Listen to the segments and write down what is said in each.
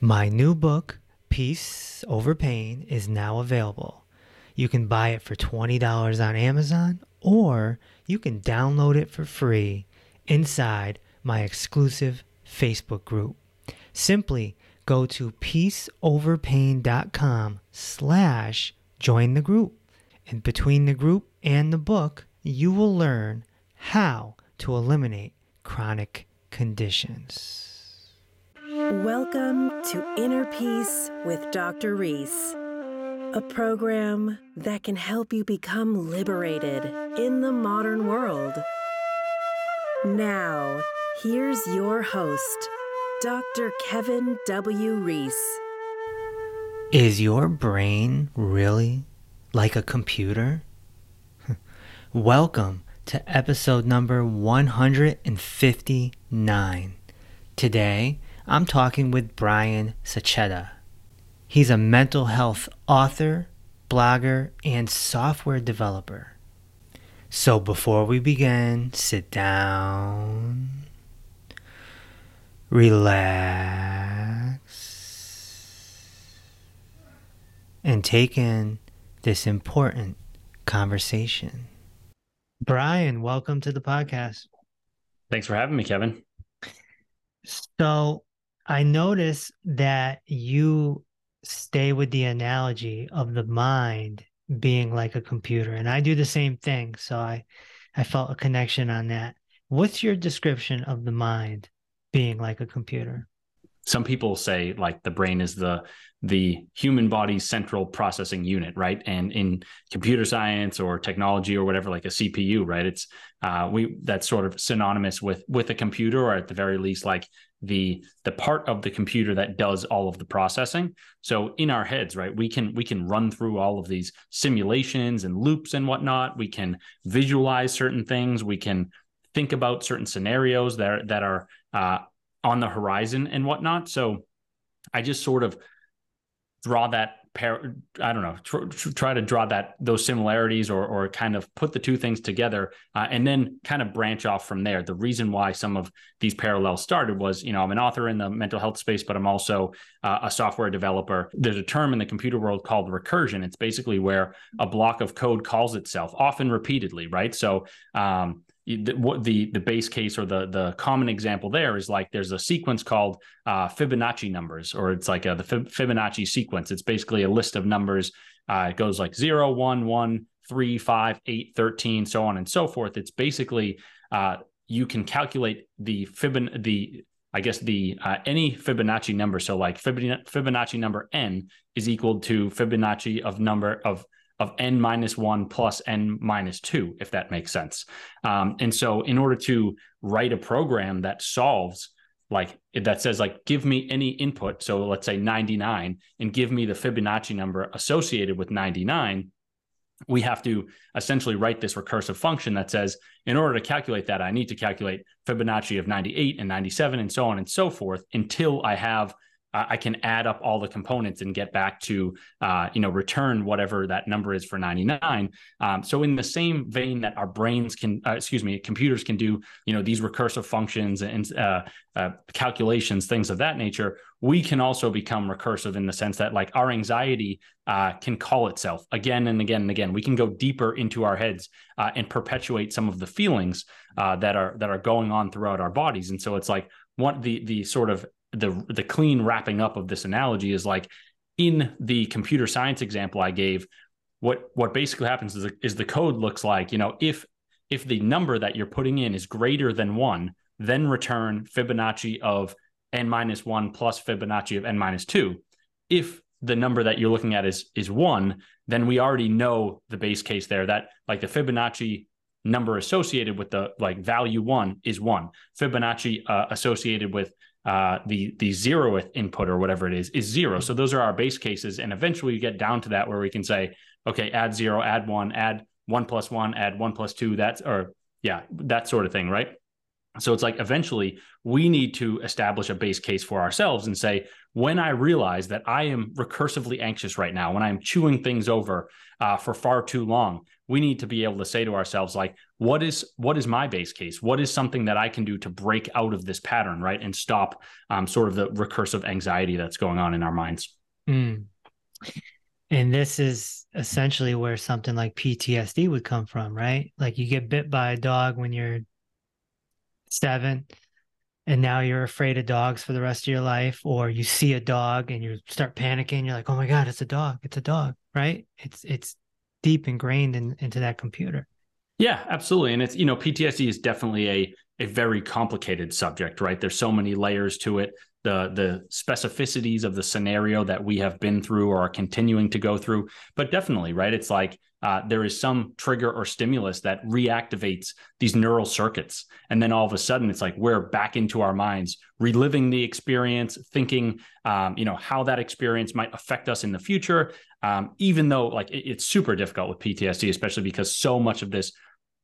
My new book, Peace Over Pain, is now available. You can buy it for $20 on Amazon or you can download it for free inside my exclusive Facebook group. Simply go to peaceoverpain.com slash join the group. And between the group and the book, you will learn how to eliminate chronic conditions. Welcome to Inner Peace with Dr. Reese, a program that can help you become liberated in the modern world. Now, here's your host, Dr. Kevin W. Reese. Is your brain really like a computer? Welcome to episode number 159. Today, I'm talking with Brian Sachetta. He's a mental health author, blogger, and software developer. So before we begin, sit down, relax, and take in this important conversation. Brian, welcome to the podcast. Thanks for having me, Kevin. So, I notice that you stay with the analogy of the mind being like a computer, and I do the same thing. So, I, I felt a connection on that. What's your description of the mind being like a computer? Some people say like the brain is the the human body's central processing unit, right? And in computer science or technology or whatever, like a CPU, right? It's uh, we that's sort of synonymous with with a computer, or at the very least, like the the part of the computer that does all of the processing. So in our heads right we can we can run through all of these simulations and loops and whatnot. We can visualize certain things. We can think about certain scenarios that are, that are uh, on the horizon and whatnot. So i just sort of draw that i don't know tr- tr- try to draw that those similarities or or kind of put the two things together uh, and then kind of branch off from there. The reason why some of these parallels started was you know i'm an author in the mental health space but i'm also uh, a software developer. There's a term in the computer world called recursion. It's basically where a block of code calls itself often repeatedly right? So um, the, what the the base case or the the common example there is like there's a sequence called uh, Fibonacci numbers, or it's like a, the Fibonacci sequence. It's basically a list of numbers. Uh, it goes like 0, 1, 1, 3, 5, 8, 13, so on and so forth. It's basically uh, you can calculate the Fibon the I guess the uh, any Fibonacci number. So like Fibonacci number n is equal to Fibonacci of number of of n minus one plus n minus two, if that makes sense. Um, and so, in order to write a program that solves like that says like give me any input so let's say 99 and give me the fibonacci number associated with 99 we have to essentially write this recursive function that says in order to calculate that i need to calculate fibonacci of 98 and 97 and so on and so forth until i have I can add up all the components and get back to, uh, you know, return whatever that number is for 99. Um, so in the same vein that our brains can, uh, excuse me, computers can do, you know, these recursive functions and uh, uh, calculations, things of that nature, we can also become recursive in the sense that like our anxiety uh, can call itself again and again and again. We can go deeper into our heads uh, and perpetuate some of the feelings that are that are going on throughout our bodies. And so it's like one the the sort of the the clean wrapping up of this analogy is like in the computer science example I gave, what what basically happens is, is the code looks like you know if if the number that you're putting in is greater than one, then return Fibonacci of n minus one plus Fibonacci of n minus two. If the number that you're looking at is is one, then we already know the base case there that like the Fibonacci number associated with the like value one is one. Fibonacci uh, associated with uh, the the zeroth input or whatever it is is zero. So those are our base cases, and eventually we get down to that where we can say, okay, add zero, add one, add one plus one, add one plus two. That's or yeah, that sort of thing, right? So it's like eventually we need to establish a base case for ourselves and say, when I realize that I am recursively anxious right now, when I'm chewing things over uh, for far too long, we need to be able to say to ourselves like what is what is my base case? What is something that i can do to break out of this pattern right? And stop um, sort of the recursive anxiety that's going on in our minds. Mm. and this is essentially where something like ptsd would come from right? Like you get bit by a dog when you're seven and now you're afraid of dogs for the rest of your life or you see a dog and you start panicking you're like oh my god it's a dog it's a dog right? It's it's deep ingrained in, into that computer yeah absolutely. And it's you know ptsd is definitely a a very complicated subject right there's so many layers to it the the specificities of the scenario that we have been through or are continuing to go through but definitely right it's like uh, there is some trigger or stimulus that reactivates these neural circuits. And then all of a sudden, it's like we're back into our minds, reliving the experience, thinking, um, you know, how that experience might affect us in the future. Um, even though, like, it, it's super difficult with PTSD, especially because so much of this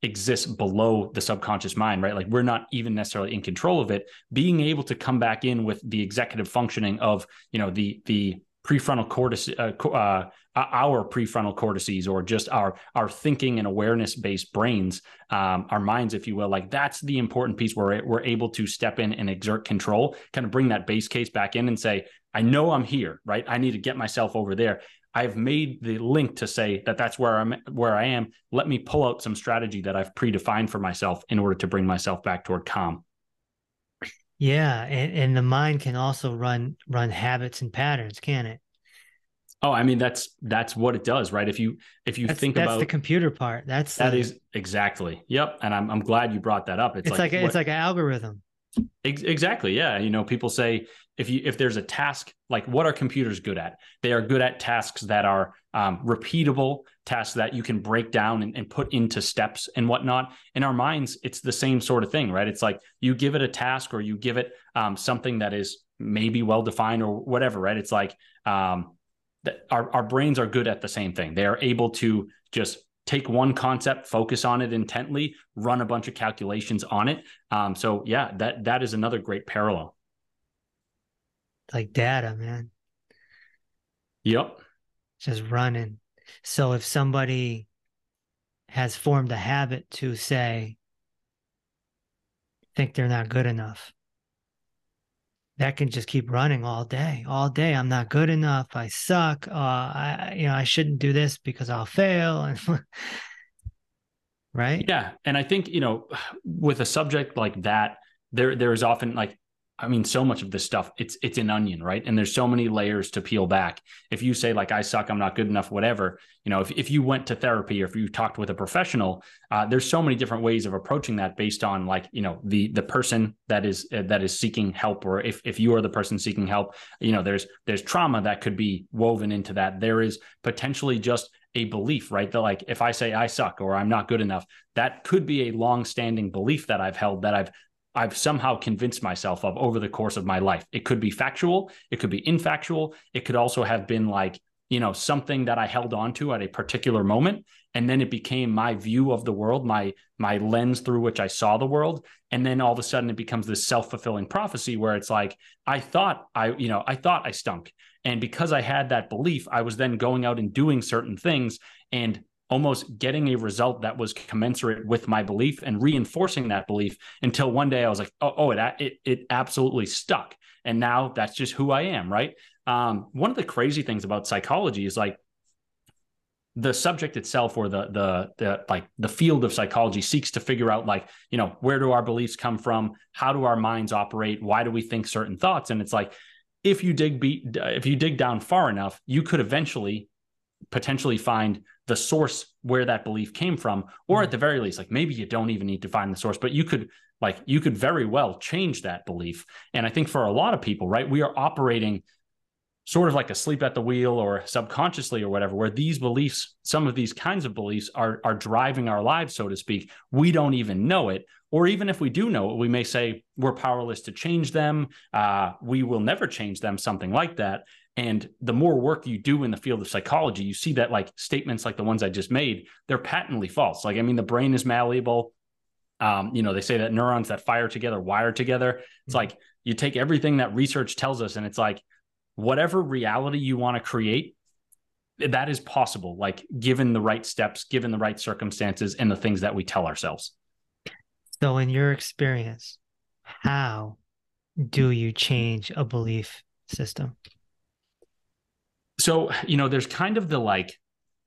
exists below the subconscious mind, right? Like we're not even necessarily in control of it. Being able to come back in with the executive functioning of, you know, the the prefrontal cortex, uh, uh, our prefrontal cortices, or just our our thinking and awareness based brains, um, our minds, if you will. Like that's the important piece where we're able to step in and exert control, kind of bring that base case back in and say, I know I'm here, right? I need to get myself over there. I've made the link to say that that's where I'm where I am. Let me pull out some strategy that I've predefined for myself in order to bring myself back toward calm. Yeah, and, and the mind can also run run habits and patterns, can it? Oh, I mean that's that's what it does, right? If you if you that's, think that's about the computer part, that's that the, is exactly. Yep, and I'm I'm glad you brought that up. It's, it's like, like it's like an algorithm. Ex- exactly. Yeah. You know, people say if you if there's a task like what are computers good at? They are good at tasks that are um, repeatable, tasks that you can break down and, and put into steps and whatnot. In our minds, it's the same sort of thing, right? It's like you give it a task or you give it um, something that is maybe well defined or whatever, right? It's like um, our, our brains are good at the same thing. They are able to just take one concept, focus on it intently, run a bunch of calculations on it. Um, so yeah, that that is another great parallel. Like data, man. Yep. Just running. So if somebody has formed a habit to say, think they're not good enough, that can just keep running all day all day i'm not good enough i suck uh i you know i shouldn't do this because i'll fail and right yeah and i think you know with a subject like that there there is often like I mean, so much of this stuff, it's it's an onion, right? And there's so many layers to peel back. If you say like I suck, I'm not good enough, whatever, you know, if, if you went to therapy or if you talked with a professional, uh, there's so many different ways of approaching that based on like, you know, the the person that is uh, that is seeking help, or if if you are the person seeking help, you know, there's there's trauma that could be woven into that. There is potentially just a belief, right? That like if I say I suck or I'm not good enough, that could be a long-standing belief that I've held that I've I've somehow convinced myself of over the course of my life. It could be factual, it could be infactual, it could also have been like, you know, something that I held on to at a particular moment and then it became my view of the world, my my lens through which I saw the world, and then all of a sudden it becomes this self-fulfilling prophecy where it's like I thought I, you know, I thought I stunk. And because I had that belief, I was then going out and doing certain things and almost getting a result that was commensurate with my belief and reinforcing that belief until one day I was like, oh, oh it, it, it absolutely stuck. And now that's just who I am, right? Um, one of the crazy things about psychology is like the subject itself or the the the like the field of psychology seeks to figure out like you know where do our beliefs come from how do our minds operate why do we think certain thoughts and it's like if you dig be if you dig down far enough you could eventually potentially find the source where that belief came from or at mm-hmm. the very least like maybe you don't even need to find the source but you could like you could very well change that belief. And i think for a lot of people right we are operating sort of like asleep at the wheel or subconsciously or whatever where these beliefs some of these kinds of beliefs are are driving our lives so to speak. We don't even know it. Or even if we do know it we may say we're powerless to change them. Uh, we will never change them something like that and the more work you do in the field of psychology, you see that like statements like the ones I just made, they're patently false. Like, I mean, the brain is malleable. Um, you know, they say that neurons that fire together wire together. It's mm-hmm. like you take everything that research tells us, and it's like whatever reality you want to create, that is possible, like given the right steps, given the right circumstances, and the things that we tell ourselves. So, in your experience, how do you change a belief system? So, you know, there's kind of the like,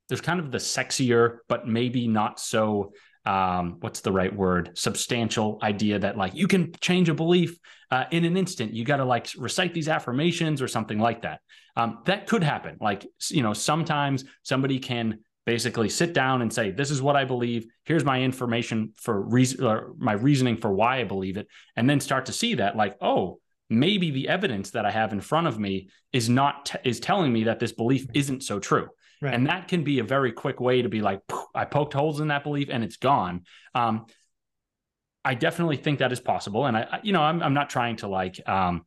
there's kind of the sexier, but maybe not so um, what's the right word? Substantial idea that like you can change a belief uh, in an instant. You got to like recite these affirmations or something like that. Um, that could happen. Like you know sometimes somebody can basically sit down and say this is what i believe. Here's my information for reason my reasoning for why i believe it and then start to see that like oh maybe the evidence that i have in front of me is not t- is telling me that this belief isn't so true Right. And that can be a very quick way to be like, I poked holes in that belief and it's gone. Um, I definitely think that is possible. And I, you know, I'm, I'm not trying to like, um,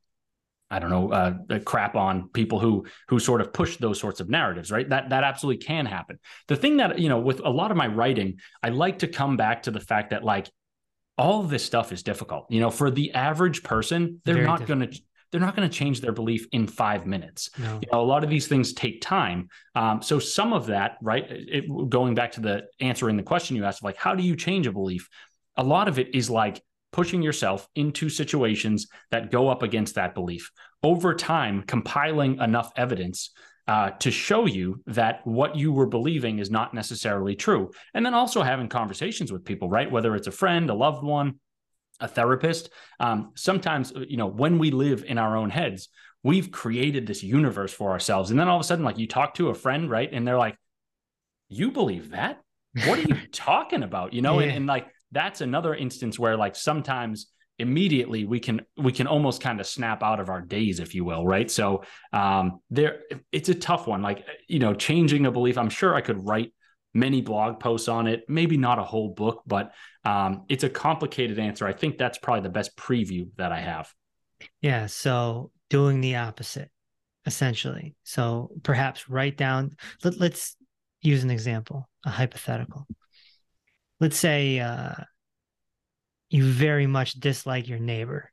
I don't know, uh, crap on people who who sort of push those sorts of narratives, right? That that absolutely can happen. The thing that you know, with a lot of my writing, I like to come back to the fact that like all of this stuff is difficult. You know, for the average person, they're Very not going to they're not going to change their belief in five minutes. No. You know, a lot of these things take time. Um, so some of that, right, it, going back to the answering the question you asked, of like how do you change a belief? A lot of it is like pushing yourself into situations that go up against that belief over time, compiling enough evidence uh, to show you that what you were believing is not necessarily true. And then also having conversations with people, right? Whether it's a friend, a loved one, a therapist um, sometimes you know when we live in our own heads we've created this universe for ourselves and then all of a sudden like you talk to a friend right and they're like you believe that what are you talking about you know yeah. and, and like that's another instance where like sometimes immediately we can we can almost kind of snap out of our daze if you will right so um there it's a tough one like you know changing a belief i'm sure i could write many blog posts on it, maybe not a whole book, but um, it's a complicated answer. I think that's probably the best preview that I have. Yeah. So doing the opposite, essentially. So perhaps write down, let, let's use an example, a hypothetical. Let's say uh, you very much dislike your neighbor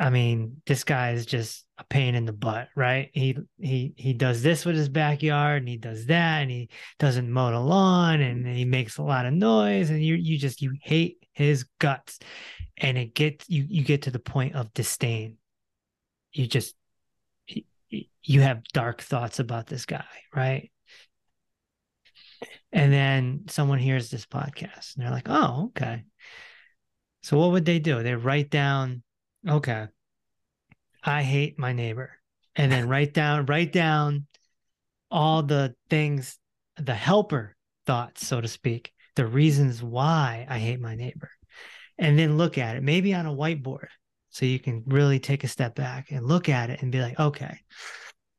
I mean, this guy is just a pain in the butt, right? He he he does this with his backyard and he does that and he doesn't mow the lawn and mm-hmm. he makes a lot of noise and you you just you hate his guts. And it gets you you get to the point of disdain. You just you have dark thoughts about this guy, right? And then someone hears this podcast and they're like, "Oh, okay." So what would they do? They write down Okay. I hate my neighbor. And then write down, write down all the things, the helper thoughts, so to speak, the reasons why I hate my neighbor. And then look at it, maybe on a whiteboard. So you can really take a step back and look at it and be like, okay,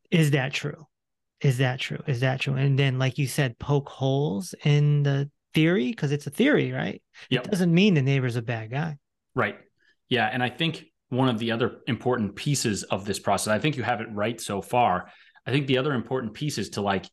is that true? Is that true? Is that true? And then, like you said, poke holes in the theory because it's a theory, right? Yep. It doesn't mean the neighbor's a bad guy. Right. Yeah. And I think one of the other important pieces of this process. I think you have it right so far. I think the other important piece is to like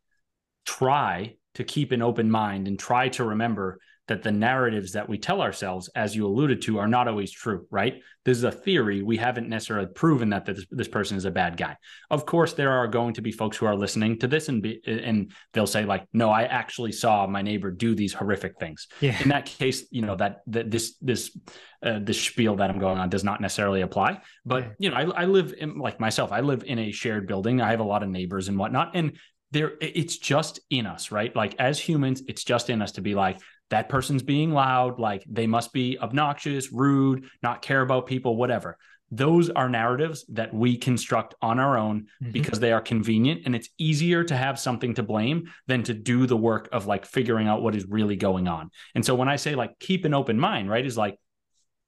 try to keep an open mind and try to remember that the narratives that we tell ourselves, as you alluded to, are not always true, right? This is a theory. We haven't necessarily proven that this, this person is a bad guy. Of course, there are going to be folks who are listening to this and be, and they'll say like, "No, I actually saw my neighbor do these horrific things." Yeah. In that case, you know that that this this uh, this spiel that I'm going on does not necessarily apply. But yeah. you know, I, I live in like myself. I live in a shared building. I have a lot of neighbors and whatnot, and there it's just in us right like as humans it's just in us to be like that person's being loud, like they must be obnoxious, rude, not care about people, whatever. Those are narratives that we construct on our own mm-hmm. because they are convenient and it's easier to have something to blame than to do the work of like figuring out what is really going on. And so when I say like keep an open mind, right, is like,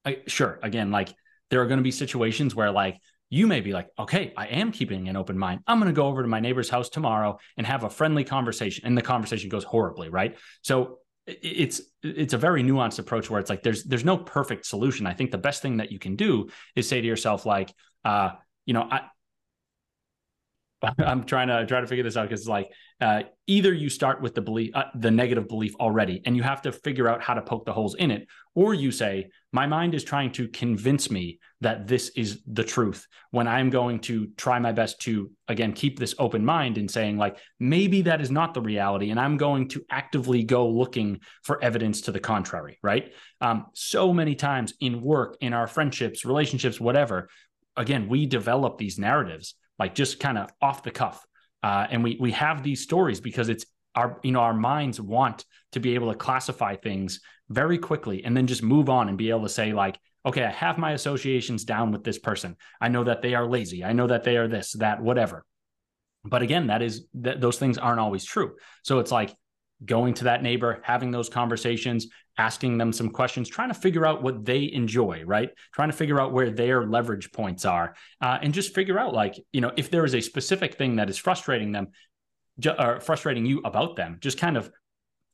I, sure, again, like there are going to be situations where like you may be like, okay, I am keeping an open mind. I'm going to go over to my neighbor's house tomorrow and have a friendly conversation. And the conversation goes horribly, right? So it's it's a very nuanced approach where it's like there's there's no perfect solution. I think the best thing that you can do is say to yourself like, uh, you know, I I'm trying to try to figure this out because like uh, either you start with the belief, uh, the negative belief already, and you have to figure out how to poke the holes in it, or you say, my mind is trying to convince me that this is the truth. When I'm going to try my best to again keep this open mind and saying like maybe that is not the reality, and I'm going to actively go looking for evidence to the contrary. Right? Um, so many times in work, in our friendships, relationships, whatever. Again, we develop these narratives like just kind of off the cuff. Uh, and we we have these stories because it's our you know our minds want to be able to classify things very quickly and then just move on and be able to say like okay i have my associations down with this person. I know that they are lazy. I know that they are this that whatever. But again that is that those things aren't always true. So it's like going to that neighbor having those conversations asking them some questions, trying to figure out what they enjoy, right? Trying to figure out where their leverage points are, uh, and just figure out, like, you know, if there is a specific thing that is frustrating them, ju- or frustrating you about them, just kind of,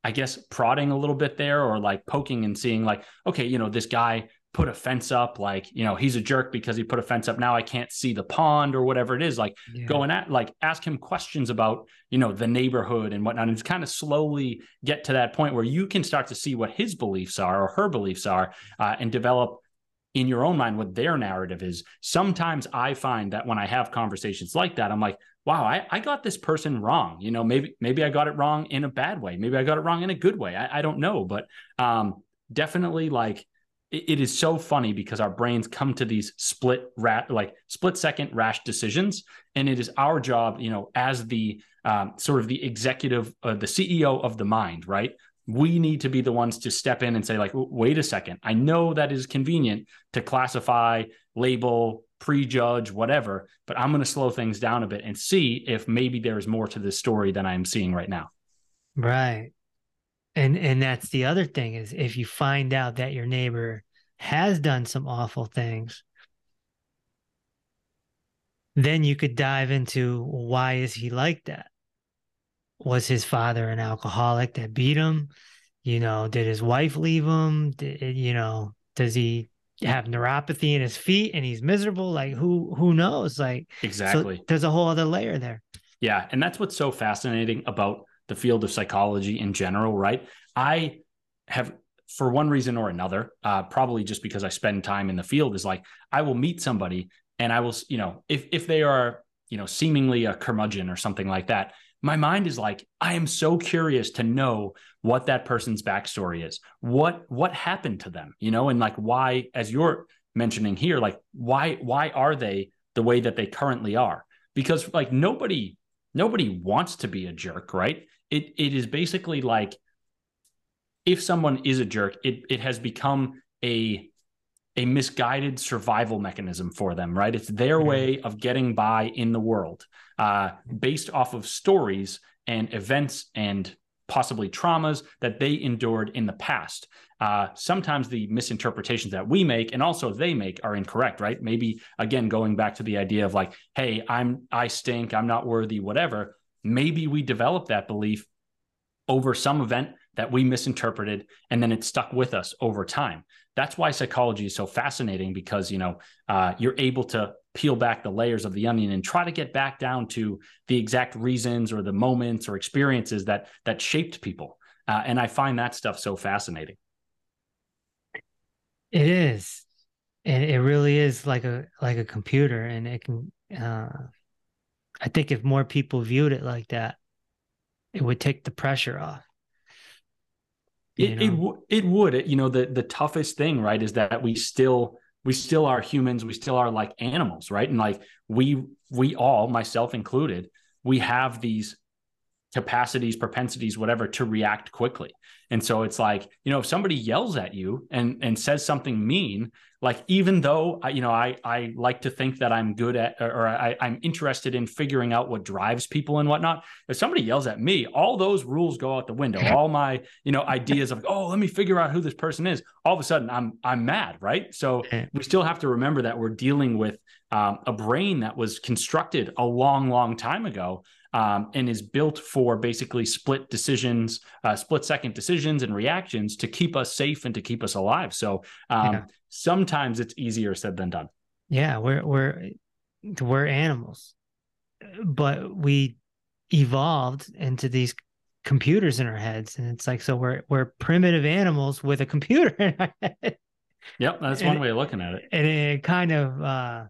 I guess, prodding a little bit there, or like poking and seeing, like, okay, you know, this guy put a fence up like you know he's a jerk because he put a fence up. Now i can't see the pond or whatever it is. Like yeah. going at like ask him questions about you know the neighborhood and whatnot and kind of slowly get to that point where you can start to see what his beliefs are or her beliefs are uh, and develop in your own mind what their narrative is. Sometimes i find that when i have conversations like that i'm like wow I, I got this person wrong. You know maybe maybe i got it wrong in a bad way. Maybe i got it wrong in a good way. I, I don't know. But um definitely like it is so funny because our brains come to these split rat like split second rash decisions. And it is our job you know as the um, sort of the executive uh, the ceo of the mind right? We need to be the ones to step in and say like wait a second. I know that is convenient to classify label prejudge whatever but i'm going to slow things down a bit and see if maybe there's more to this story than i'm seeing right now. Right. And and that's the other thing is if you find out that your neighbor has done some awful things then you could dive into why is he like that? Was his father an alcoholic that beat him? You know did his wife leave him? Did, you know does he have neuropathy in his feet and he's miserable? Like who who knows? Like exactly. so there's a whole other layer there. Yeah and that's what's so fascinating about the field of psychology in general, right? I have, for one reason or another, uh, probably just because I spend time in the field, is like I will meet somebody and I will, you know, if if they are, you know, seemingly a curmudgeon or something like that, my mind is like, I am so curious to know what that person's backstory is, what what happened to them, you know, and like why, as you're mentioning here, like why why are they the way that they currently are? Because like nobody nobody wants to be a jerk, right? it it is basically like if someone is a jerk, it it has become a a misguided survival mechanism for them, right? It's their mm-hmm. way of getting by in the world, uh, based off of stories and events and possibly traumas that they endured in the past. Uh, sometimes the misinterpretations that we make and also they make are incorrect, right? Maybe again going back to the idea of like, hey, I'm I stink, I'm not worthy, whatever maybe we develop that belief over some event that we misinterpreted and then it stuck with us over time. That's why psychology is so fascinating because you know uh, you're able to peel back the layers of the onion and try to get back down to the exact reasons or the moments or experiences that that shaped people. Uh, and i find that stuff so fascinating. It is. And it really is like a like a computer and it can uh I think if more people viewed it like that, it would take the pressure off. It, it, w- it would. It, you know the the toughest thing right is that we still we still are humans. We still are like animals right? And like we we all myself included we have these capacities propensities whatever to react quickly and so it's like you know if somebody yells at you and and says something mean like even though I, you know I I like to think that I'm good at or I, I'm interested in figuring out what drives people and whatnot. If somebody yells at me, all those rules go out the window. All my you know ideas of oh let me figure out who this person is. All of a sudden I'm I'm mad, right? So we still have to remember that we're dealing with um, a brain that was constructed a long long time ago um, and is built for basically split decisions, uh, split second decisions and reactions to keep us safe and to keep us alive. So um, yeah sometimes it's easier said than done. Yeah, we're we're we're animals. but we evolved into these computers in our heads and it's like so we're we're primitive animals with a computer in our head Yep, that's And one way of looking at it. and it kind of uh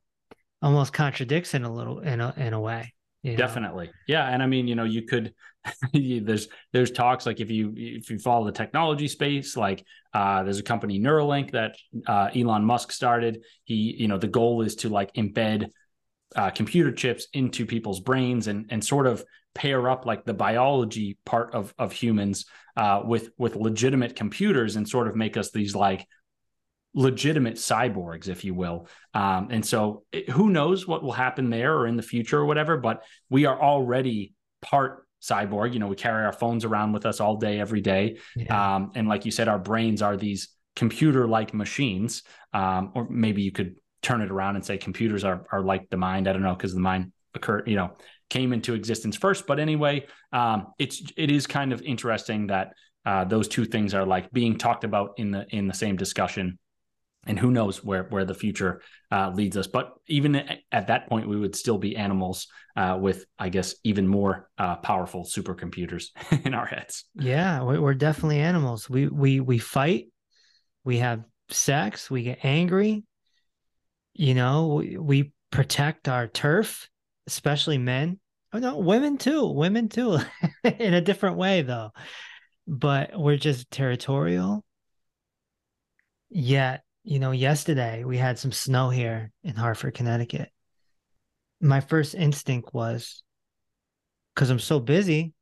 almost contradicts in a little in a in a way know? Definitely. Yeah. And I mean, you know, you could there's there's talks like if you if you follow the technology space, like uh there's a company Neuralink that uh Elon Musk started. He, you know, the goal is to like embed uh computer chips into people's brains and and sort of pair up like the biology part of of humans uh with with legitimate computers and sort of make us these like legitimate cyborgs, if you will. Um, and so, it- who knows what will happen there or in the future or whatever? But we are already part cyborg. You know, we carry our phones around with us all day, every day. yeah. Um, and like you said, our brains are these computer-like machines. Um, or maybe you could turn it around and say computers are are like the mind. I don't know because the mind occurred, you know, came into existence first. But anyway, um, it's it is kind of interesting that uh, those two things are like being talked about in the in the same discussion. And who knows where where the future uh, leads us? But even at that point, we would still be animals uh, with, I guess, even more uh, powerful supercomputers in our heads. Yeah, we- we're definitely animals. We we we fight, we have sex, we get angry. You know, we, we protect our turf, especially men. Oh no, women too. Women too, in a different way though. But we're just territorial. Yet, you know, yesterday we had some snow here in Hartford, Connecticut. My first instinct was because I'm so busy,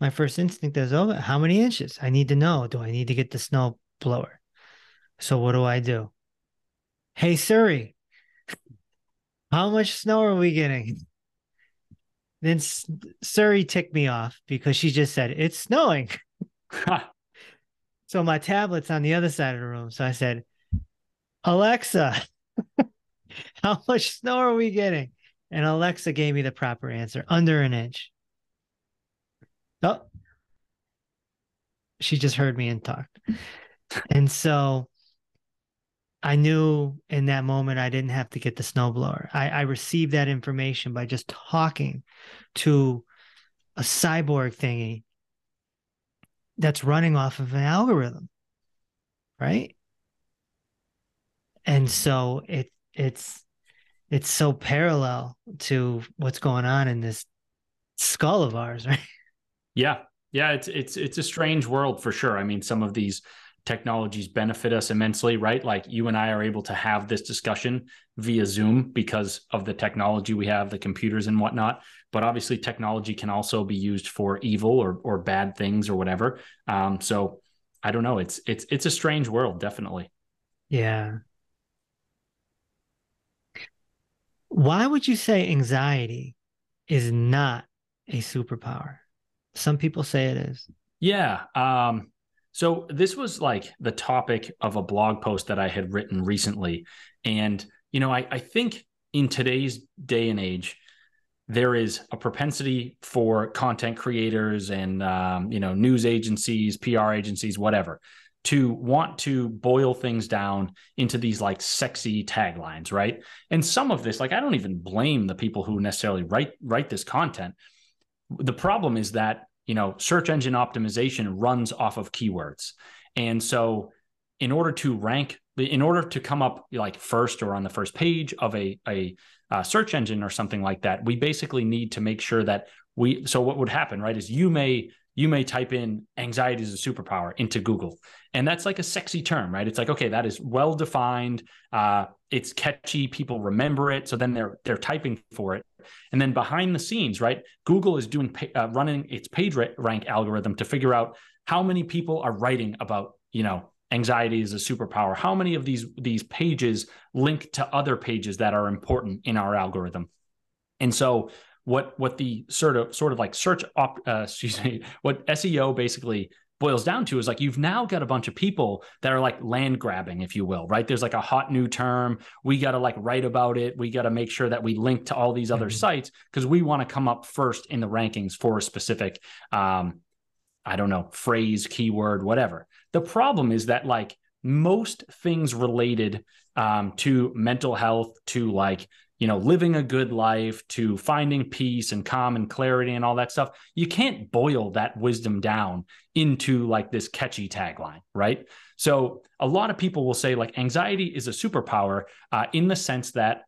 my first instinct is, oh, how many inches? I need to know. Do I need to get the snow blower? So what do I do? Hey Siri, how much snow are we getting? Then S- Siri ticked me off because she just said it's snowing. So my tablet's on the other side of the room. So I said, Alexa, how much snow are we getting? And Alexa gave me the proper answer under an inch. Oh, she just heard me and talked. And so I knew in that moment I didn't have to get the snowblower. I, I received that information by just talking to a cyborg thingy that's running off of an algorithm. Right. And so it it's it's so parallel to what's going on in this skull of ours, right? Yeah. Yeah, it's it's it's a strange world for sure. I mean, some of these technologies benefit us immensely, right? Like you and I are able to have this discussion via Zoom because of the technology we have, the computers and whatnot. But obviously, technology can also be used for evil or or bad things or whatever. Um, so I don't know. It's it's it's a strange world, definitely. Yeah. Why would you say anxiety is not a superpower? Some people say it is. Yeah. Um, so this was like the topic of a blog post that I had written recently. And, you know, I, I think in today's day and age, there is a propensity for content creators and, um, you know, news agencies, PR agencies, whatever, to want to boil things down into these like sexy taglines, right? And some of this, like, I don't even blame the people who necessarily write write this content. The problem is that you know search engine optimization runs off of keywords and so in order to rank in order to come up like first or on the first page of a, a, uh search engine or something like that we basically need to make sure that we so what would happen right is you may you may type in anxiety is a superpower into google and that's like a sexy term right it's like okay that is well defined uh, it's catchy people remember it so then they're they're typing for it and then behind the scenes, right? Google is doing uh, running its page rank algorithm to figure out how many people are writing about, you know, anxiety is a superpower. How many of these these pages link to other pages that are important in our algorithm? And so what what the sort of sort of like search op, uh, excuse me, what SEO basically boils down to is like you've now got a bunch of people that are like land grabbing if you will right? There's like a hot new term. We got to like write about it. We got to make sure that we link to all these other mm-hmm. sites because we want to come up first in the rankings for a specific um i don't know phrase keyword whatever. The problem is that like most things related um, to mental health to like you know living a good life to finding peace and calm and clarity and all that stuff you can't boil that wisdom down into like this catchy tagline right? So a lot of people will say like anxiety is a superpower uh, in the sense that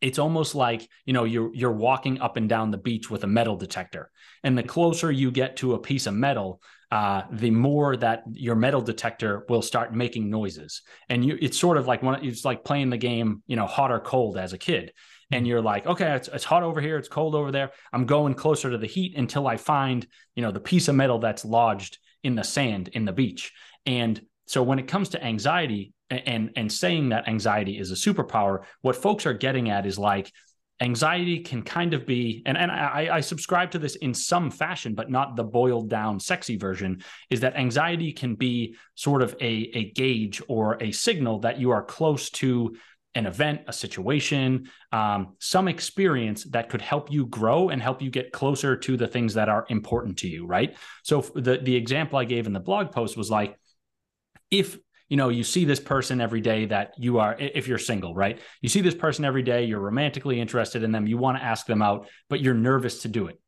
it's almost like you know you're you're walking up and down the beach with a metal detector and the closer you get to a piece of metal uh, the more that your metal detector will start making noises. And you it's sort of like one it's like playing the game you know hot or cold as a kid. And you're like okay it's, it's hot over here it's cold over there. I'm going closer to the heat until i find you know the piece of metal that's lodged in the sand in the beach. And so when it comes to anxiety and and saying that anxiety is a superpower, what folks are getting at is like anxiety can kind of be and, and I, I subscribe to this in some fashion but not the boiled down sexy version is that anxiety can be sort of a, a gauge or a signal that you are close to an event a situation um, some experience that could help you grow and help you get closer to the things that are important to you right? So the, the example i gave in the blog post was like if you know you see this person every day that you are if you're single right? You see this person every day you're romantically interested in them you want to ask them out but you're nervous to do it.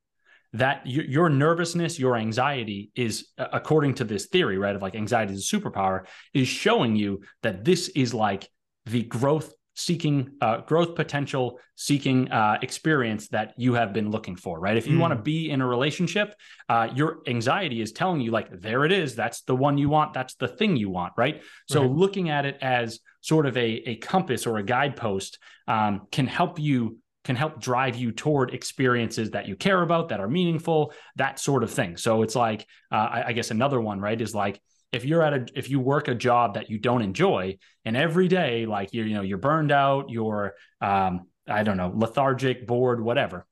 That your nervousness your anxiety is according to this theory right of like anxiety is a superpower is showing you that this is like the growth seeking uh, growth potential seeking uh, experience that you have been looking for right? If you mm. want to be in a relationship uh, your anxiety is telling you like there it is. That's the one you want. That's the thing you want right? So right. looking at it as sort of a, a compass or a guidepost um, can help you can help drive you toward experiences that you care about that are meaningful that sort of thing. So it's like uh, I, I guess another one right is like if you're at a if you work a job that you don't enjoy and every day like you're you know you're burned out you're um i don't know lethargic bored whatever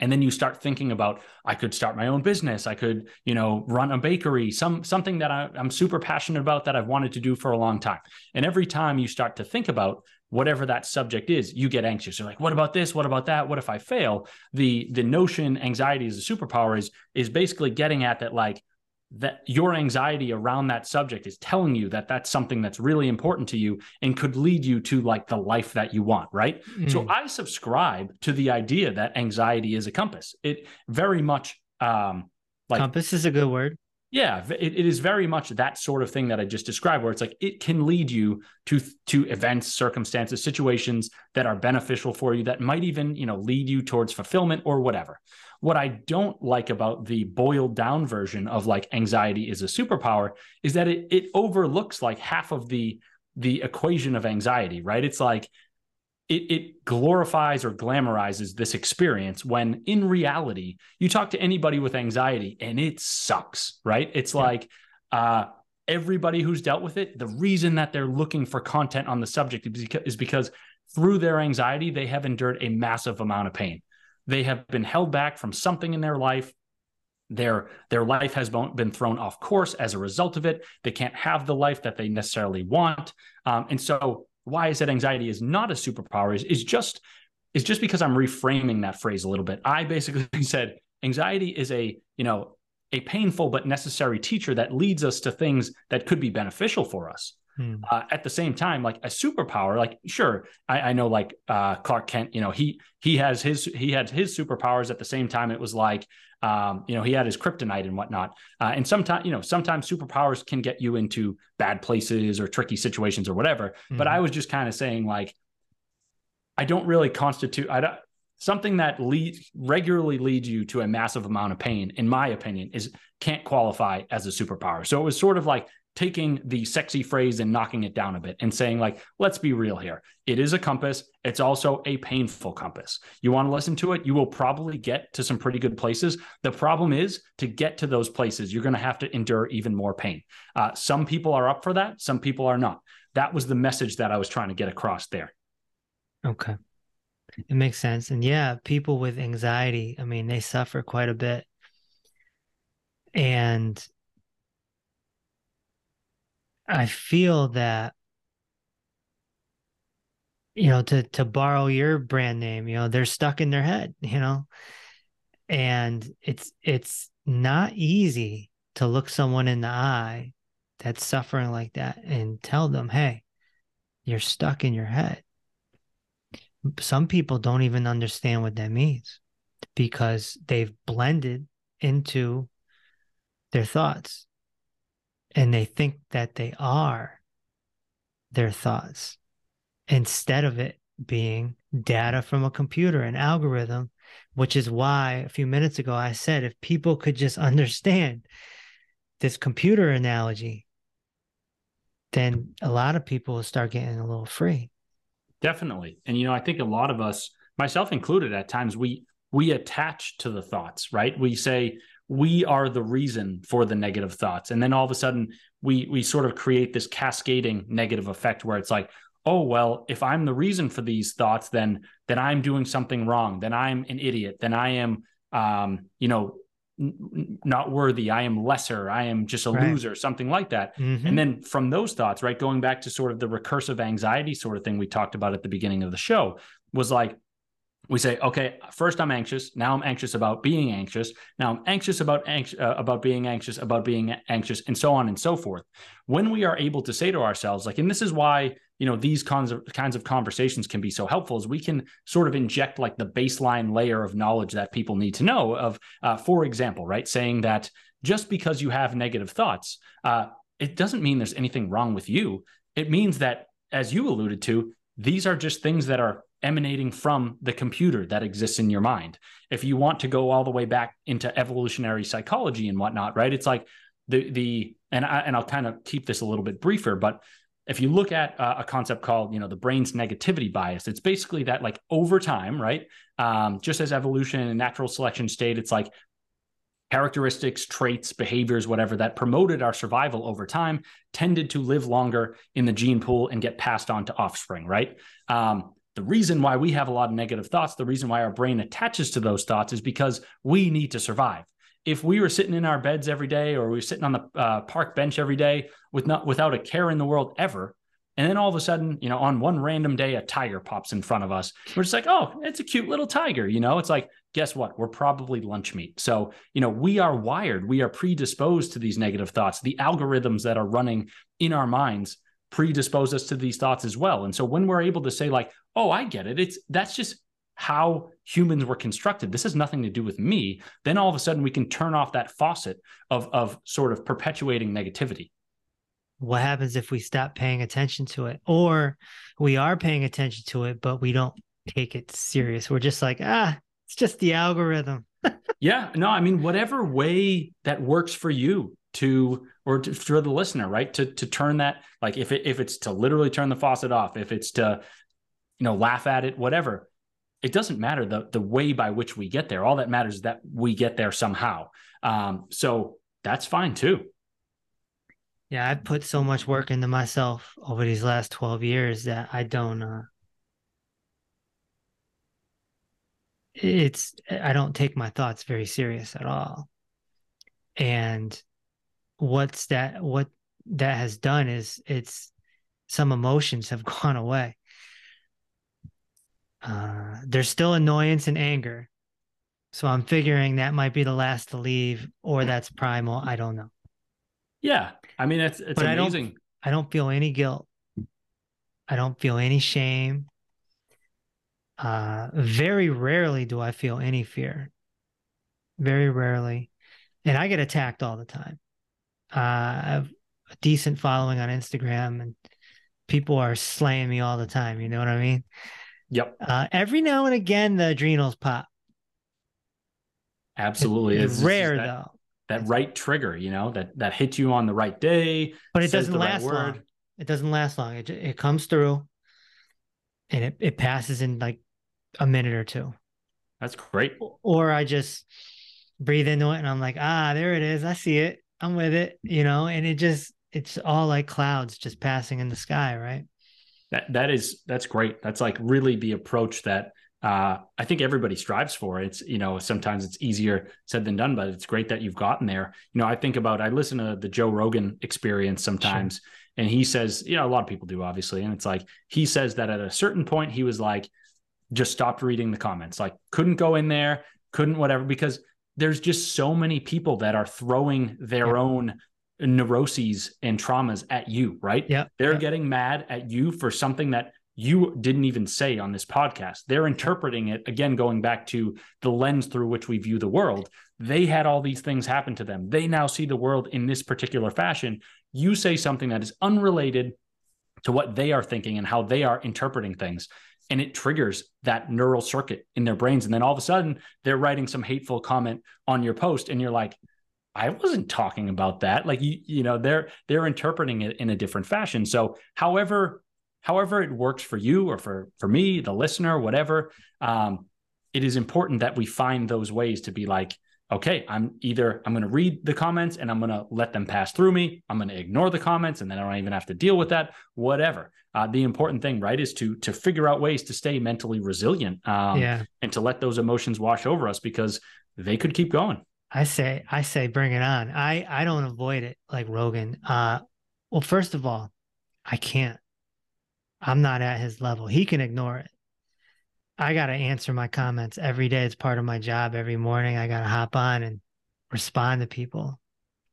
and then you start thinking about i could start my own business i could you know run a bakery some something that I, i'm super passionate about that i've wanted to do for a long time. And every time you start to think about whatever that subject is you get anxious. You're like what about this? What about that? What if i fail? The the notion anxiety is a superpower is is basically getting at that like that your anxiety around that subject is telling you that that's something that's really important to you and could lead you to like the life that you want right? Mm. so i subscribe to the idea that anxiety is a compass. It very much um like compass is a good word yeah it, it is very much that sort of thing that i just described where it's like it can lead you to to events circumstances situations that are beneficial for you that might even you know lead you towards fulfillment or whatever what I don't like about the boiled down version of like anxiety is a superpower is that it it overlooks like half of the the equation of anxiety, right? It's like it, it glorifies or glamorizes this experience when in reality, you talk to anybody with anxiety and it sucks, right? It's yeah. like uh, everybody who's dealt with it, the reason that they're looking for content on the subject is because through their anxiety, they have endured a massive amount of pain. They have been held back from something in their life. Their their life has been thrown off course as a result of it. They can't have the life that they necessarily want. Um, and so, why I said anxiety is not a superpower is, is just is just because I'm reframing that phrase a little bit. I basically said anxiety is a you know a painful but necessary teacher that leads us to things that could be beneficial for us. Hmm. Uh, at the same time, like a superpower, like sure, I, I know like uh, Clark Kent, you know, he he has his he had his superpowers at the same time. It was like um, you know, he had his kryptonite and whatnot. Uh, and sometimes, you know, sometimes superpowers can get you into bad places or tricky situations or whatever. Mm-hmm. But I was just kind of saying, like, I don't really constitute. I don't something that leads regularly leads you to a massive amount of pain. In my opinion, is can't qualify as a superpower. So it was sort of like taking the sexy phrase and knocking it down a bit and saying like let's be real here. It is a compass. It's also a painful compass. You want to listen to it? You will probably get to some pretty good places. The problem is to get to those places you're going to have to endure even more pain. Uh, some people are up for that. Some people are not. That was the message that i was trying to get across there. Okay. It makes sense. And yeah people with anxiety i mean they suffer quite a bit. And I feel that you know to to borrow your brand name, you know, they're stuck in their head, you know. And it's it's not easy to look someone in the eye that's suffering like that and tell them, "Hey, you're stuck in your head." some people don't even understand what that means because they've blended into their thoughts and they think that they are their thoughts instead of it being data from a computer, an algorithm, which is why a few minutes ago I said if people could just understand this computer analogy, then a lot of people will start getting a little free. Definitely. And you know, I think a lot of us, myself included at times we we attach to the thoughts, right? We say we are the reason for the negative thoughts. And then all of a sudden we we sort of create this cascading negative effect where it's like, oh well, if I'm the reason for these thoughts, then then I'm doing something wrong. Then I'm an idiot. Then I am um, you know, n- not worthy. I am lesser. I am just a right. loser, something like that. Mm-hmm. And then from those thoughts, right, going back to sort of the recursive anxiety sort of thing we talked about at the beginning of the show was like, we say, okay, first I'm anxious. Now I'm anxious about being anxious. Now I'm anxious about anx- uh, about being anxious, about being anxious, and so on and so forth. When we are able to say to ourselves, like, and this is why you know these kinds of kinds of conversations can be so helpful, is we can sort of inject like the baseline layer of knowledge that people need to know. Of, uh, for example, right, saying that just because you have negative thoughts, uh, it doesn't mean there's anything wrong with you. It means that, as you alluded to, these are just things that are emanating from the computer that exists in your mind. If you want to go all the way back into evolutionary psychology and whatnot, right? It's like the the and I and I'll kind of keep this a little bit briefer, but if you look at uh, a concept called you know the brain's negativity bias, it's basically that like over time, right? Um, just as evolution and natural selection state, it's like characteristics, traits, behaviors, whatever that promoted our survival over time tended to live longer in the gene pool and get passed on to offspring, right? Um, the reason why we have a lot of negative thoughts, the reason why our brain attaches to those thoughts is because we need to survive. If we were sitting in our beds every day or we were sitting on the uh, park bench every day with not without a care in the world ever, and then all of a sudden, you know, on one random day, a tiger pops in front of us. We're just like, oh, it's a cute little tiger. You know, it's like, guess what? We're probably lunch meat. So, you know, we are wired, we are predisposed to these negative thoughts. The algorithms that are running in our minds predispose us to these thoughts as well. And so when we're able to say, like, oh, I get it. It's that's just how humans were constructed. This has nothing to do with me. Then all of a sudden we can turn off that faucet of of sort of perpetuating negativity. What happens if we stop paying attention to it? Or we are paying attention to it, but we don't take it serious. We're just like, ah, it's just the algorithm. yeah. No, I mean, whatever way that works for you to or to, for the listener, right? To to turn that like if it if it's to literally turn the faucet off, if it's to you know, laugh at it, whatever. It doesn't matter the the way by which we get there. All that matters is that we get there somehow. Um, so that's fine too. Yeah, I've put so much work into myself over these last 12 years that I don't uh it's I don't take my thoughts very serious at all. And what's that what that has done is it's some emotions have gone away uh, there's still annoyance and anger. So I'm figuring that might be the last to leave, or that's primal. I don't know. Yeah, I mean it's it's but amazing. I don't, I don't feel any guilt. I don't feel any shame. Uh, very rarely do I feel any fear. Very rarely, and I get attacked all the time. Uh, I have a decent following on Instagram, and people are slaying me all the time. You know what I mean? Yep. Uh, every now and again, the adrenals pop. Absolutely, it's, it's rare that, though. That right trigger, you know, that that hits you on the right day, but it doesn't last right long. It doesn't last long. It it comes through, and it it passes in like a minute or two. That's great. Or I just breathe into it, and I'm like, ah, there it is. I see it. I'm with it. You know, and it just it's all like clouds just passing in the sky, right? That that is that's great. That's like really the approach that uh, I think everybody strives for. It's you know sometimes it's easier said than done, but it's great that you've gotten there. You know, I think about I listen to the Joe Rogan Experience sometimes, sure. and he says you know a lot of people do obviously, and it's like he says that at a certain point he was like just stopped reading the comments, like couldn't go in there, couldn't whatever because there's just so many people that are throwing their yeah. own neuroses and traumas at you, right? Yeah. They're yeah. getting mad at you for something that you didn't even say on this podcast. They're interpreting it again, going back to the lens through which we view the world. They had all these things happen to them. They now see the world in this particular fashion. You say something that is unrelated to what they are thinking and how they are interpreting things. And it triggers that neural circuit in their brains. And then all of a sudden, they're writing some hateful comment on your post, and you're like, I wasn't talking about that. Like you, you know, they're they're interpreting it in a different fashion. So, however, however it works for you or for for me, the listener, whatever, um, it is important that we find those ways to be like, okay, I'm either I'm going to read the comments and I'm going to let them pass through me. I'm going to ignore the comments and then I don't even have to deal with that. Whatever. Uh, the important thing, right, is to to figure out ways to stay mentally resilient. Um, yeah. And to let those emotions wash over us because they could keep going. I say, I say, bring it on. I I don't avoid it like Rogan. Uh, well, first of all, I can't. I'm not at his level. He can ignore it. I got to answer my comments every day. It's part of my job. Every morning, I got to hop on and respond to people,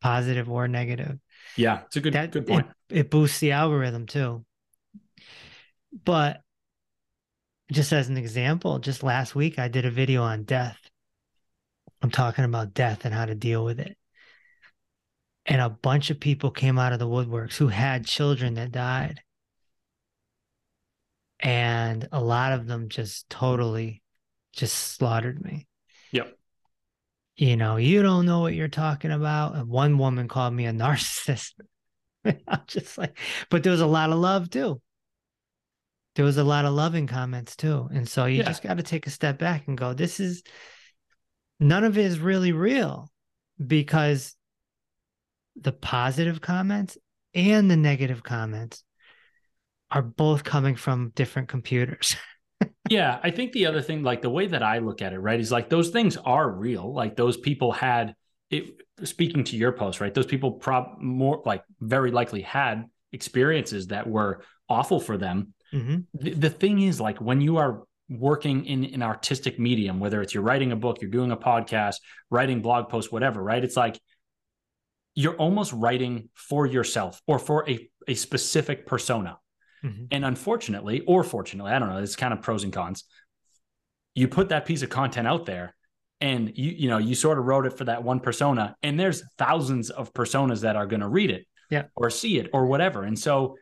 positive or negative. Yeah, it's a good that, good point. It, it boosts the algorithm too. But just as an example, just last week I did a video on death I'm talking about death and how to deal with it. And a bunch of people came out of the woodworks who had children that died. And a lot of them just totally just slaughtered me. Yep. You know, you don't know what you're talking about. And one woman called me a narcissist. I'm just like, but there was a lot of love too. There was a lot of loving comments too. And so you yeah. just got to take a step back and go, this is none of it is really real because the positive comments and the negative comments are both coming from different computers. yeah, I think the other thing, like the way that I look at it, right, is like those things are real. Like those people had it. Speaking to your post, right, those people prob more like very likely had experiences that were awful for them. Mm-hmm. The, the thing is, like when you are working in an artistic medium, whether it's you're writing a book, you're doing a podcast, writing blog posts, whatever, right? It's like you're almost writing for yourself or for a, a specific persona. Mm-hmm. And unfortunately, or fortunately, I don't know, it's kind of pros and cons. You put that piece of content out there and you, you know, you sort of wrote it for that one persona, and there's thousands of personas that are going to read it yeah. or see it or whatever. And so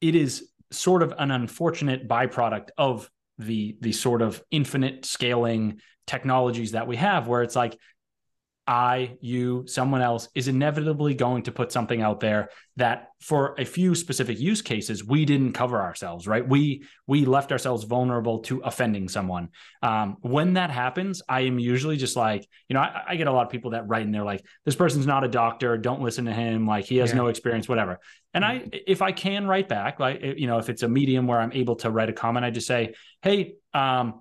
it is sort of an unfortunate byproduct of the the sort of infinite scaling technologies that we have where it's like I, you, someone else is inevitably going to put something out there that for a few specific use cases we didn't cover ourselves, right? We we left ourselves vulnerable to offending someone. Um, when that happens, I am usually just like, you know, I, I, get a lot of people that write and they're like, this person's not a doctor, don't listen to him, like he has yeah. no experience, whatever. And I, if I can write back, like you know, if it's a medium where I'm able to write a comment, I just say, hey, um,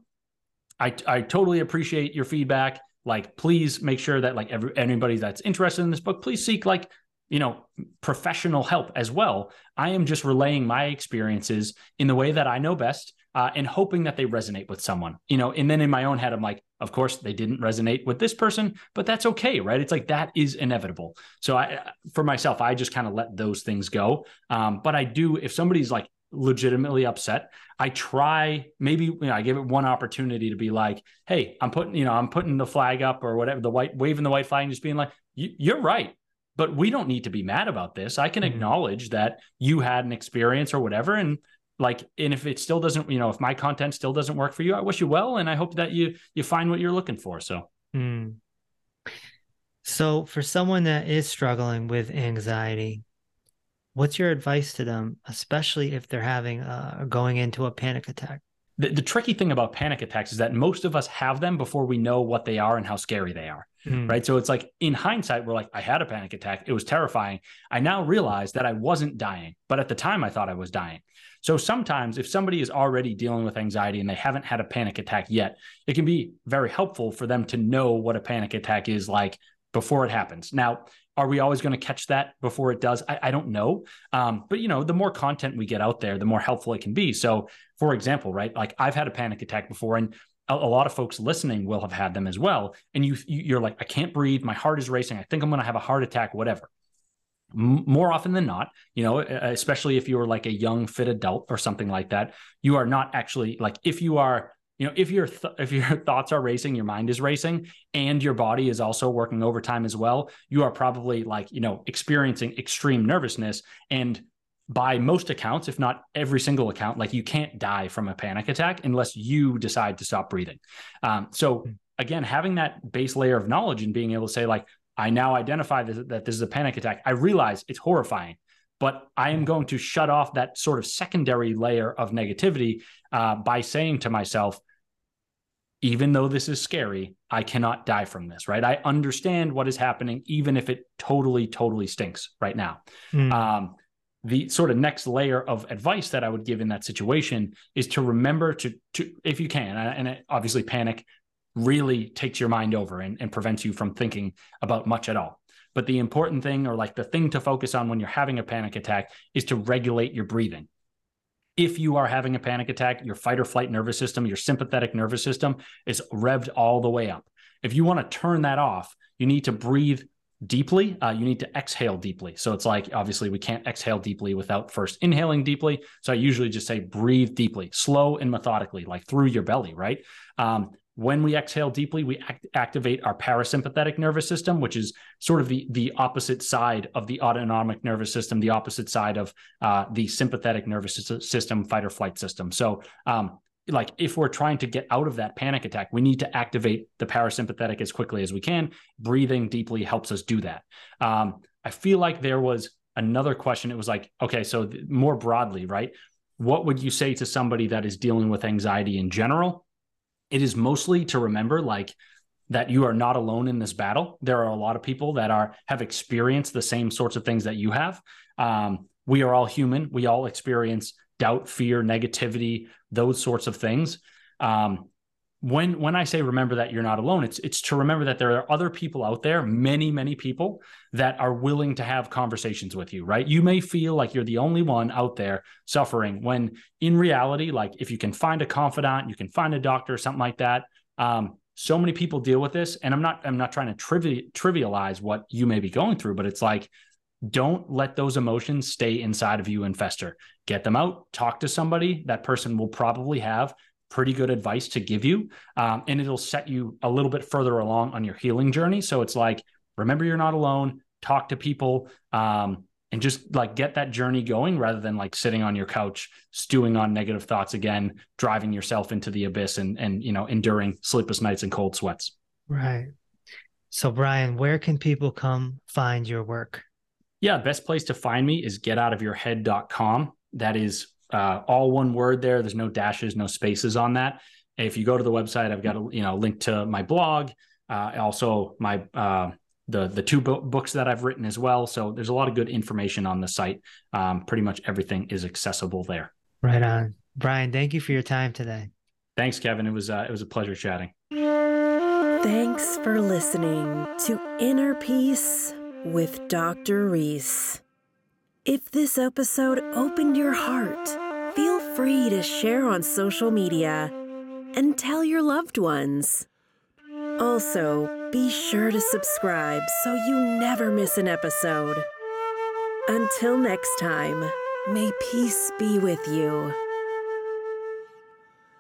I I totally appreciate your feedback like please make sure that like every anybody that's interested in this book please seek like you know professional help as well. I am just relaying my experiences in the way that i know best uh, and hoping that they resonate with someone you know and then in my own head i'm like of course they didn't resonate with this person but that's okay right? It's like that is inevitable. So i for myself i just kind of let those things go. Um, but i do if somebody's like legitimately upset i try maybe you know i give it one opportunity to be like hey i'm putting you know i'm putting the flag up or whatever the white waving the white flag and just being like you're right but we don't need to be mad about this i can mm-hmm. acknowledge that you had an experience or whatever and like and if it still doesn't you know if my content still doesn't work for you i wish you well and i hope that you you find what you're looking for so mm. so for someone that is struggling with anxiety what's your advice to them, especially if they're having uh, going into a panic attack? The, the, tricky thing about panic attacks is that most of us have them before we know what they are and how scary they are. Mm. Right. So it's like in hindsight, we're like, I had a panic attack. It was terrifying. I now realize that I wasn't dying, but at the time I thought I was dying. So sometimes if somebody is already dealing with anxiety and they haven't had a panic attack yet, it can be very helpful for them to know what a panic attack is like before it happens. Now, are we always going to catch that before it does? I, I don't know. Um, but you know, the more content we get out there, the more helpful it can be. So, for example, right, like I've had a panic attack before, and a, a lot of folks listening will have had them as well. And you, you're like, I can't breathe, my heart is racing, I think I'm going to have a heart attack, whatever. more often than not, you know, especially if you're like a young fit adult or something like that, you are not actually like if you are, you know, if your th- if your thoughts are racing, your mind is racing, and your body is also working overtime as well, you are probably like you know experiencing extreme nervousness and by most accounts, if not every single account, like you can't die from a panic attack unless you decide to stop breathing. Um, so hmm. again, having that base layer of knowledge and being able to say like, I now identify this, that this is a panic attack. I realize it's horrifying, but I am going to shut off that sort of secondary layer of negativity uh, by saying to myself, even though this is scary, I cannot die from this, right? I understand what is happening, even if it totally, totally stinks right now. Mm. Um, the sort of next layer of advice that I would give in that situation is to remember to, to if you can, and obviously panic really takes your mind over and, and prevents you from thinking about much at all. But the important thing, or like the thing to focus on when you're having a panic attack, is to regulate your breathing. If you are having a panic attack, your fight or flight nervous system, your sympathetic nervous system is revved all the way up. If you want to turn that off, you need to breathe deeply, uh, you need to exhale deeply. So it's like obviously we can't exhale deeply without first inhaling deeply. So I usually just say breathe deeply, slow and methodically, like through your belly, right? Um, when we exhale deeply, we act- activate our parasympathetic nervous system, which is sort of the the opposite side of the autonomic nervous system, the opposite side of uh, the sympathetic nervous system, fight or flight system. So, um, like if we're trying to get out of that panic attack, we need to activate the parasympathetic as quickly as we can. Breathing deeply helps us do that. Um, I feel like there was another question. It was like, okay, so th- more broadly, right? What would you say to somebody that is dealing with anxiety in general? It is mostly to remember like that you are not alone in this battle. There are a lot of people that are have experienced the same sorts of things that you have. Um, we are all human. We all experience doubt, fear, negativity, those sorts of things. Um, when when I say remember that you're not alone, it's it's to remember that there are other people out there, many many people that are willing to have conversations with you, right? You may feel like you're the only one out there suffering when in reality, like if you can find a confidant, you can find a doctor, or something like that. Um, so many people deal with this, and I'm not I'm not trying to trivi- trivialize what you may be going through, but it's like don't let those emotions stay inside of you and fester. Get them out, talk to somebody. That person will probably have pretty good advice to give you. Um, and it'll set you a little bit further along on your healing journey. So it's like, remember you're not alone, talk to people, um, and just like get that journey going rather than like sitting on your couch, stewing on negative thoughts again, driving yourself into the abyss and, and, you know, enduring sleepless nights and cold sweats. Right. So, Brian, where can people come find your work? Yeah, best place to find me is getoutofyourhead.com. That is uh, all one word there. There's no dashes, no spaces on that. If you go to the website, I've got a you know link to my blog, uh, also my uh, the the two bo- books that I've written as well. So there's a lot of good information on the site. Um, pretty much everything is accessible there. Right on, Brian. Thank you for your time today. Thanks, Kevin. It was uh, it was a pleasure chatting. Thanks for listening to Inner Peace with Dr. Reese. If this episode opened your heart, feel free to share on social media and tell your loved ones. Also, be sure to subscribe so you never miss an episode. Until next time, may peace be with you.